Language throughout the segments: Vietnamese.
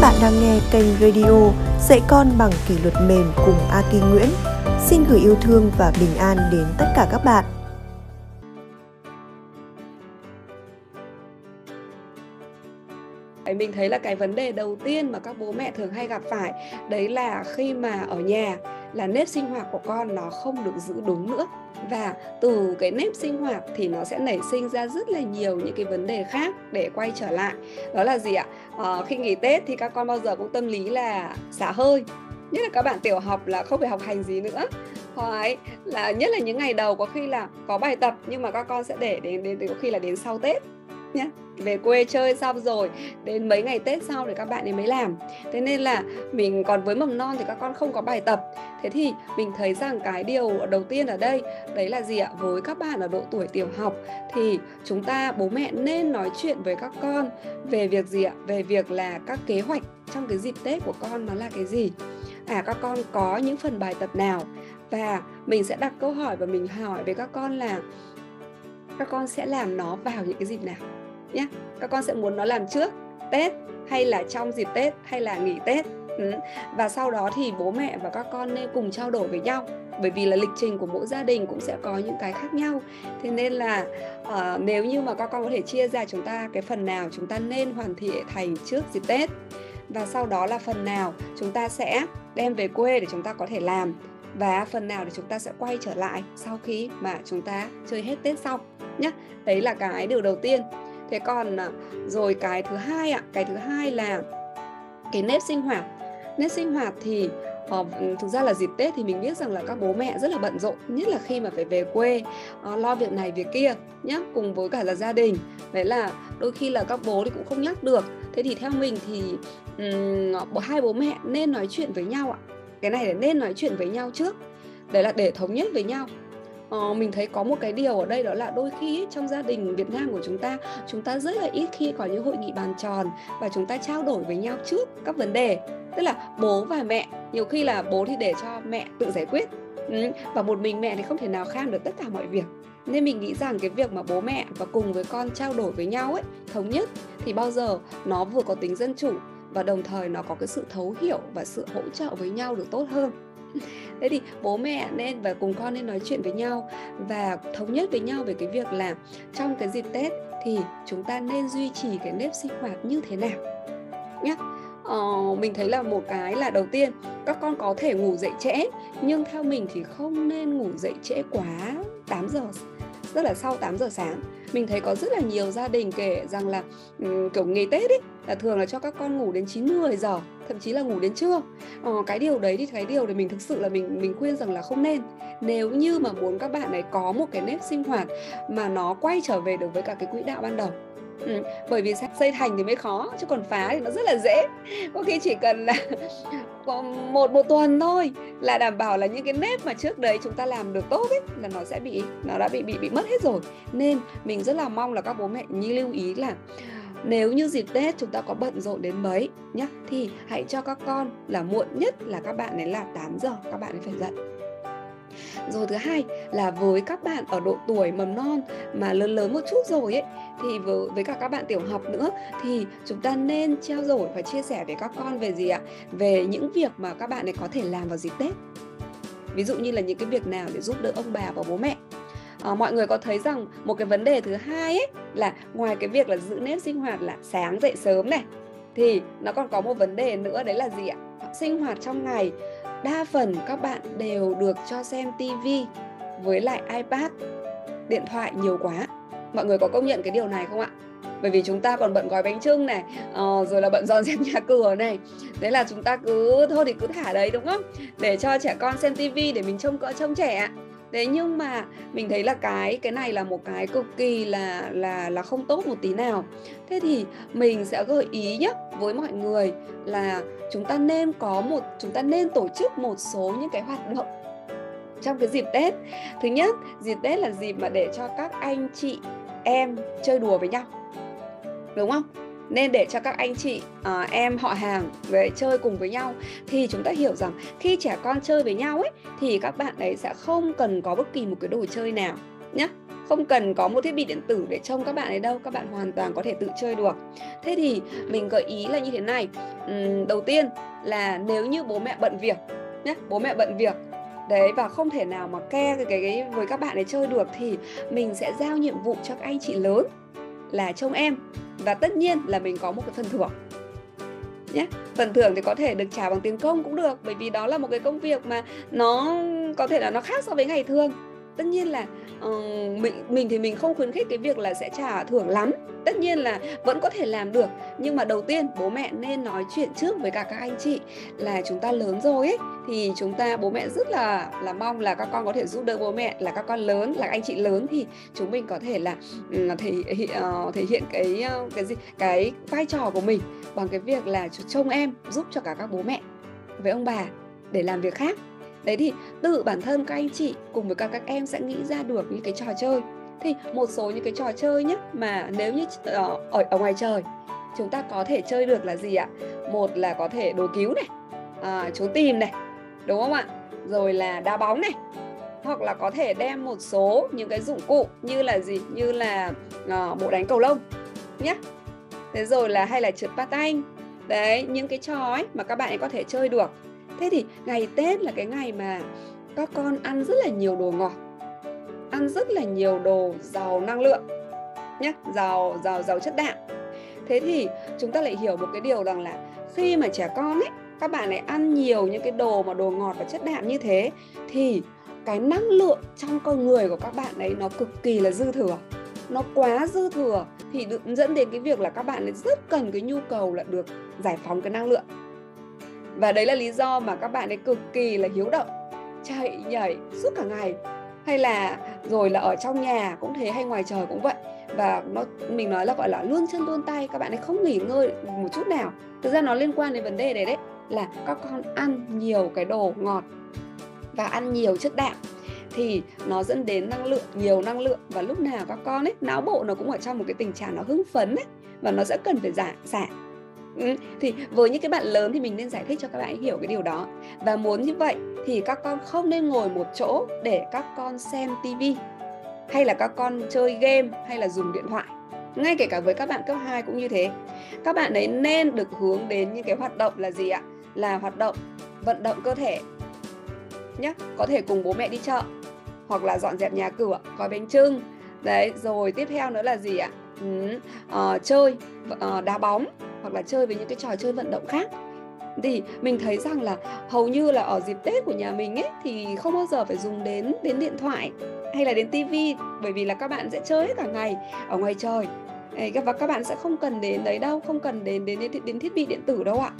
bạn đang nghe kênh radio Dạy con bằng kỷ luật mềm cùng Aki Nguyễn. Xin gửi yêu thương và bình an đến tất cả các bạn. Mình thấy là cái vấn đề đầu tiên mà các bố mẹ thường hay gặp phải đấy là khi mà ở nhà là nếp sinh hoạt của con nó không được giữ đúng nữa. Và từ cái nếp sinh hoạt thì nó sẽ nảy sinh ra rất là nhiều những cái vấn đề khác để quay trở lại. Đó là gì ạ? À, khi nghỉ tết thì các con bao giờ cũng tâm lý là xả hơi. Nhất là các bạn tiểu học là không phải học hành gì nữa. Hoặc là nhất là những ngày đầu có khi là có bài tập nhưng mà các con sẽ để đến đến có khi là đến sau tết nhé về quê chơi xong rồi, đến mấy ngày Tết sau thì các bạn ấy mới làm. Thế nên là mình còn với mầm non thì các con không có bài tập. Thế thì mình thấy rằng cái điều đầu tiên ở đây, đấy là gì ạ? Với các bạn ở độ tuổi tiểu học thì chúng ta, bố mẹ nên nói chuyện với các con về việc gì ạ? Về việc là các kế hoạch trong cái dịp Tết của con nó là cái gì? À các con có những phần bài tập nào? Và mình sẽ đặt câu hỏi và mình hỏi với các con là các con sẽ làm nó vào những cái dịp nào? Nhé các con sẽ muốn nó làm trước tết hay là trong dịp tết hay là nghỉ tết. Ừ. và sau đó thì bố mẹ và các con nên cùng trao đổi với nhau. Bởi vì là lịch trình của mỗi gia đình cũng sẽ có những cái khác nhau. Thế nên là uh, nếu như mà các con có thể chia ra chúng ta cái phần nào chúng ta nên hoàn thiện thành trước dịp tết. Và sau đó là phần nào chúng ta sẽ đem về quê để chúng ta có thể làm. Và phần nào thì chúng ta sẽ quay trở lại sau khi mà chúng ta chơi hết Tết xong nhé. Đấy là cái điều đầu tiên thế còn à, rồi cái thứ hai ạ cái thứ hai là cái nếp sinh hoạt. Nếp sinh hoạt thì Ờ, thực ra là dịp Tết thì mình biết rằng là các bố mẹ rất là bận rộn nhất là khi mà phải về quê uh, lo việc này việc kia nhé cùng với cả là gia đình. Đấy là đôi khi là các bố thì cũng không nhắc được. Thế thì theo mình thì um, hai bố mẹ nên nói chuyện với nhau ạ. Cái này là nên nói chuyện với nhau trước. Đấy là để thống nhất với nhau uh, mình thấy có một cái điều ở đây đó là đôi khi ấy, trong gia đình Việt Nam của chúng ta chúng ta rất là ít khi có những hội nghị bàn tròn và chúng ta trao đổi với nhau trước các vấn đề. Tức là bố và mẹ nhiều khi là bố thì để cho mẹ tự giải quyết ừ, và một mình mẹ thì không thể nào kham được tất cả mọi việc. Nên mình nghĩ rằng cái việc mà bố mẹ và cùng với con trao đổi với nhau ấy thống nhất thì bao giờ nó vừa có tính dân chủ và đồng thời nó có cái sự thấu hiểu và sự hỗ trợ với nhau được tốt hơn thế thì bố mẹ nên và cùng con nên nói chuyện với nhau và thống nhất với nhau về cái việc là trong cái dịp tết thì chúng ta nên duy trì cái nếp sinh hoạt như thế nào nhé ờ, mình thấy là một cái là đầu tiên các con có thể ngủ dậy trễ nhưng theo mình thì không nên ngủ dậy trễ quá 8 giờ rất là sau 8 giờ sáng mình thấy có rất là nhiều gia đình kể rằng là um, kiểu nghề Tết ấy là thường là cho các con ngủ đến 9 10 giờ thậm chí là ngủ đến trưa. Ờ, cái điều đấy thì cái điều để mình thực sự là mình mình khuyên rằng là không nên. Nếu như mà muốn các bạn ấy có một cái nếp sinh hoạt mà nó quay trở về được với cả cái quỹ đạo ban đầu Ừ, bởi vì xây thành thì mới khó chứ còn phá thì nó rất là dễ. Có khi chỉ cần là có một một tuần thôi là đảm bảo là những cái nếp mà trước đấy chúng ta làm được tốt ấy là nó sẽ bị nó đã bị bị bị mất hết rồi. Nên mình rất là mong là các bố mẹ như lưu ý là nếu như dịp Tết chúng ta có bận rộn đến mấy nhá thì hãy cho các con là muộn nhất là các bạn ấy là 8 giờ các bạn ấy phải dậy rồi thứ hai là với các bạn ở độ tuổi mầm non mà lớn lớn một chút rồi ấy thì với, với cả các bạn tiểu học nữa thì chúng ta nên trao đổi và chia sẻ với các con về gì ạ? Về những việc mà các bạn ấy có thể làm vào dịp tết. Ví dụ như là những cái việc nào để giúp đỡ ông bà và bố mẹ. À, mọi người có thấy rằng một cái vấn đề thứ hai ấy là ngoài cái việc là giữ nếp sinh hoạt là sáng dậy sớm này thì nó còn có một vấn đề nữa đấy là gì ạ? Sinh hoạt trong ngày đa phần các bạn đều được cho xem tivi với lại ipad. Điện thoại nhiều quá. Mọi người có công nhận cái điều này không ạ? Bởi vì chúng ta còn bận gói bánh trưng này uh, rồi là bận dọn dẹp nhà cửa này. Thế là chúng ta cứ thôi thì cứ thả đấy đúng không? Để cho trẻ con xem tivi để mình trông cỡ trông trẻ ạ thế nhưng mà mình thấy là cái cái này là một cái cực kỳ là là là không tốt một tí nào thế thì mình sẽ gợi ý nhé với mọi người là chúng ta nên có một chúng ta nên tổ chức một số những cái hoạt động trong cái dịp Tết. Thứ nhất, dịp Tết là dịp mà để cho các anh chị em chơi đùa với nhau. Đúng không? Nên để cho các anh chị à, em họ hàng về chơi cùng với nhau thì chúng ta hiểu rằng khi trẻ con chơi với nhau ấy thì các bạn ấy sẽ không cần có bất kỳ một cái đồ chơi nào nhé không cần có một thiết bị điện tử để trông các bạn ấy đâu các bạn hoàn toàn có thể tự chơi được. Thế thì mình gợi ý là như thế này uhm, đầu tiên là nếu như bố mẹ bận việc nhé bố mẹ bận việc đấy và không thể nào mà ke cái, cái, cái với các bạn ấy chơi được thì mình sẽ giao nhiệm vụ cho các anh chị lớn là trông em. Và tất nhiên là mình có một cái phần thưởng. Nhé phần thưởng thì có thể được trả bằng tiền công cũng được, bởi vì đó là một cái công việc mà nó có thể là nó khác so với ngày thường tất nhiên là uh, mình mình thì mình không khuyến khích cái việc là sẽ trả thưởng lắm. Tất nhiên là vẫn có thể làm được. Nhưng mà đầu tiên bố mẹ nên nói chuyện trước với cả các anh chị là chúng ta lớn rồi ấy thì chúng ta bố mẹ rất là là mong là các con có thể giúp đỡ bố mẹ. Là các con lớn là anh chị lớn thì chúng mình có thể là uh, thể hiện uh, thể hiện cái uh, cái gì cái vai trò của mình bằng cái việc là trông em giúp cho cả các bố mẹ với ông bà để làm việc khác đấy thì tự bản thân các anh chị cùng với các các em sẽ nghĩ ra được những cái trò chơi. Thì một số những cái trò chơi nhé mà nếu như ờ, ở, ở ngoài trời chúng ta có thể chơi được là gì ạ? Một là có thể đồ cứu này à, trốn tìm này đúng không ạ? Rồi là đá bóng này hoặc là có thể đem một số những cái dụng cụ như là gì? Như là à, bộ đánh cầu lông nhé thế rồi là hay là trượt patin đấy những cái trò ấy mà các bạn ấy có thể chơi được thế thì ngày tết là cái ngày mà các con ăn rất là nhiều đồ ngọt, ăn rất là nhiều đồ giàu năng lượng nhé giàu giàu giàu chất đạm. Thế thì chúng ta lại hiểu một cái điều rằng là khi mà trẻ con ấy, các bạn lại ăn nhiều những cái đồ mà đồ ngọt và chất đạm như thế, thì cái năng lượng trong con người của các bạn ấy nó cực kỳ là dư thừa, nó quá dư thừa. Thì dẫn đến cái việc là các bạn ấy rất cần cái nhu cầu là được giải phóng cái năng lượng và đấy là lý do mà các bạn ấy cực kỳ là hiếu động, chạy, nhảy, suốt cả ngày. Hay là rồi là ở trong nhà cũng thế hay ngoài trời cũng vậy. Và nó, mình nói là gọi là luôn chân luôn tay, các bạn ấy không nghỉ ngơi một chút nào. Thực ra nó liên quan đến vấn đề đấy đấy, là các con ăn nhiều cái đồ ngọt và ăn nhiều chất đạm thì nó dẫn đến năng lượng, nhiều năng lượng. Và lúc nào các con ấy, não bộ nó cũng ở trong một cái tình trạng nó hưng phấn ấy, và nó sẽ cần phải giải xả. Ừ, thì với những cái bạn lớn thì mình nên giải thích cho các bạn hiểu cái điều đó. Và muốn như vậy thì các con không nên ngồi một chỗ để các con xem tivi hay là các con chơi game hay là dùng điện thoại. Ngay kể cả với các bạn cấp 2 cũng như thế. Các bạn ấy nên được hướng đến những cái hoạt động là gì ạ? Là hoạt động vận động cơ thể nhé có thể cùng bố mẹ đi chợ hoặc là dọn dẹp nhà cửa gói bánh trưng đấy rồi tiếp theo nữa là gì ạ? Ừ, uh, chơi uh, đá bóng hoặc là chơi với những cái trò chơi vận động khác. Thì mình thấy rằng là hầu như là ở dịp Tết của nhà mình ấy thì không bao giờ phải dùng đến đến điện thoại hay là đến tivi bởi vì là các bạn sẽ chơi cả ngày ở ngoài trời. Và các bạn sẽ không cần đến đấy đâu không cần đến đến đến, đến thiết bị điện tử đâu ạ.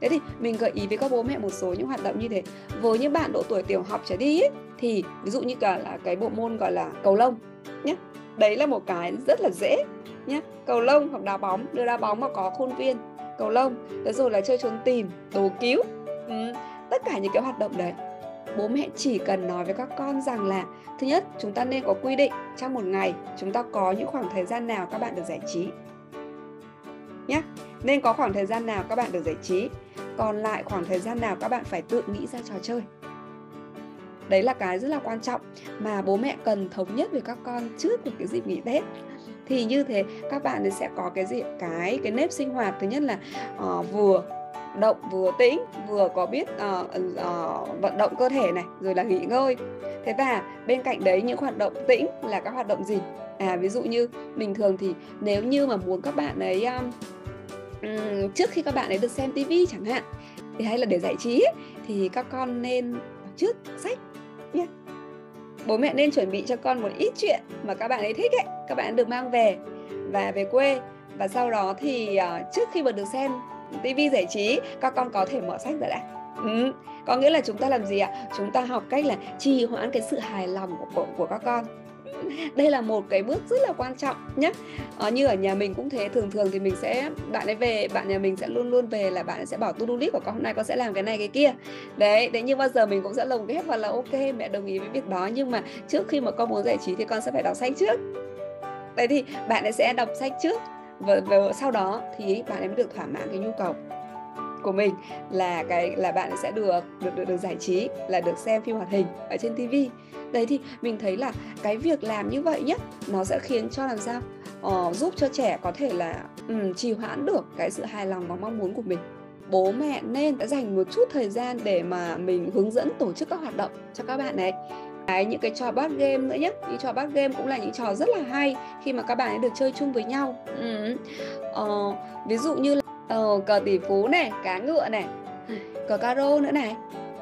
Thế thì mình gợi ý với các bố mẹ một số những hoạt động như thế. Với những bạn độ tuổi tiểu học trở đi ấy, thì ví dụ như cả là cái bộ môn gọi là cầu lông nhé đấy là một cái rất là dễ nhé cầu lông hoặc đá bóng, đưa đá bóng mà có khuôn viên. Cầu lông thế rồi là chơi trốn tìm đồ cứu. Ừ. tất cả những cái hoạt động đấy, bố mẹ chỉ cần nói với các con rằng là, thứ nhất, chúng ta nên có quy định trong một ngày chúng ta có những khoảng thời gian nào các bạn được giải trí. Nhé nên có khoảng thời gian nào các bạn được giải trí, còn lại khoảng thời gian nào các bạn phải tự nghĩ ra trò chơi. Đấy là cái rất là quan trọng mà bố mẹ cần thống nhất với các con trước một cái dịp nghỉ tết thì như thế các bạn sẽ có cái gì cái cái nếp sinh hoạt thứ nhất là uh, vừa động vừa tĩnh vừa có biết uh, uh, vận động cơ thể này rồi là nghỉ ngơi. Thế và bên cạnh đấy những hoạt động tĩnh là các hoạt động gì? À ví dụ như bình thường thì nếu như mà muốn các bạn ấy um, um, trước khi các bạn ấy được xem tivi chẳng hạn thì hay là để giải trí thì các con nên trước sách nhé bố mẹ nên chuẩn bị cho con một ít chuyện mà các bạn ấy thích ấy các bạn được mang về và về quê. Và sau đó thì uh, trước khi mà được xem tivi giải trí các con có thể mở sách ra đã. Ừ. có nghĩa là chúng ta làm gì ạ? Chúng ta học cách là trì hoãn cái sự hài lòng của, của, của các con đây là một cái bước rất là quan trọng nhé ờ, như ở nhà mình cũng thế thường thường thì mình sẽ bạn ấy về bạn nhà mình sẽ luôn luôn về là bạn ấy sẽ bảo to do list của con hôm nay con sẽ làm cái này cái kia. Đấy đấy nhưng bao giờ mình cũng sẽ lồng ghép vào là ok mẹ đồng ý với việc đó nhưng mà trước khi mà con muốn giải trí thì con sẽ phải đọc sách trước. Đấy thì bạn ấy sẽ đọc sách trước và, và sau đó thì bạn ấy mới được thỏa mãn cái nhu cầu của mình là cái là bạn sẽ được được được được giải trí là được xem phim hoạt hình ở trên tivi đấy thì mình thấy là cái việc làm như vậy nhất nó sẽ khiến cho làm sao? Ờ, giúp cho trẻ có thể là um, trì hoãn được cái sự hài lòng và mong muốn của mình. Bố mẹ nên đã dành một chút thời gian để mà mình hướng dẫn tổ chức các hoạt động cho các bạn đấy cái những cái trò board game nữa nhé những trò board game cũng là những trò rất là hay khi mà các bạn ấy được chơi chung với nhau. Ừ. ờ, ví dụ như là uh, cờ tỷ phú này cá ngựa này cờ caro nữa này.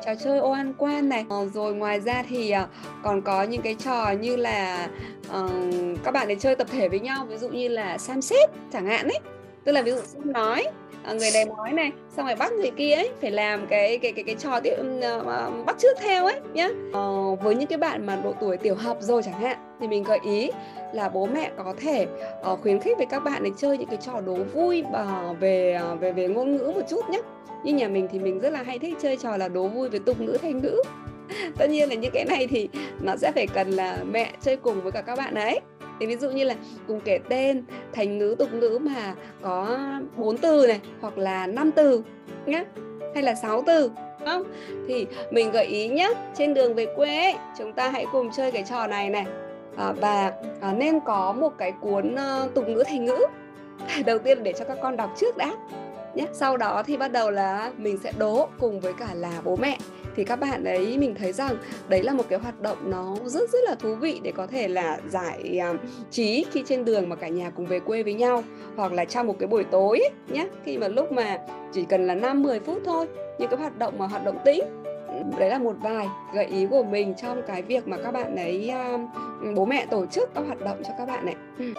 Trò chơi ô ăn quan này. Ờ, rồi ngoài ra thì ờ, còn có những cái trò như là uh, các bạn ấy chơi tập thể với nhau ví dụ như là sam xếp chẳng hạn ấy. Tức là ví dụ xem nói ờ, người này nói này xong rồi bắt người kia ấy phải làm cái cái cái cái trò tiếp uh, bắt trước theo ấy nhá. Uh, với những cái bạn mà độ tuổi tiểu học rồi chẳng hạn thì mình gợi ý là bố mẹ có thể uh, khuyến khích với các bạn để chơi những cái trò đố vui uh, về uh, về về ngôn ngữ một chút nhé như nhà mình thì mình rất là hay thích chơi trò là đố vui về tục ngữ thành ngữ. Tất nhiên là những cái này thì nó sẽ phải cần là mẹ chơi cùng với cả các bạn ấy. Thì ví dụ như là cùng kể tên thành ngữ tục ngữ mà có 4 từ này hoặc là 5 từ nhé hay là 6 từ không? Thì mình gợi ý nhé trên đường về quê ấy, chúng ta hãy cùng chơi cái trò này này à, và à, nên có một cái cuốn uh, tục ngữ thành ngữ. Đầu tiên để cho các con đọc trước đã. Nhé sau đó thì bắt đầu là mình sẽ đố cùng với cả là bố mẹ. Thì các bạn ấy mình thấy rằng đấy là một cái hoạt động nó rất rất là thú vị để có thể là giải uh, trí khi trên đường mà cả nhà cùng về quê với nhau hoặc là trong một cái buổi tối ấy, nhé khi mà lúc mà chỉ cần là 5 10 phút thôi những cái hoạt động mà hoạt động tĩnh đấy là một vài gợi ý của mình trong cái việc mà các bạn ấy à, bố mẹ tổ chức các hoạt động cho các bạn này. Ừ.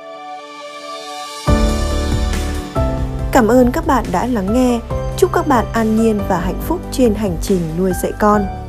Cảm ơn các bạn đã lắng nghe. Chúc các bạn an nhiên và hạnh phúc trên hành trình nuôi dạy con.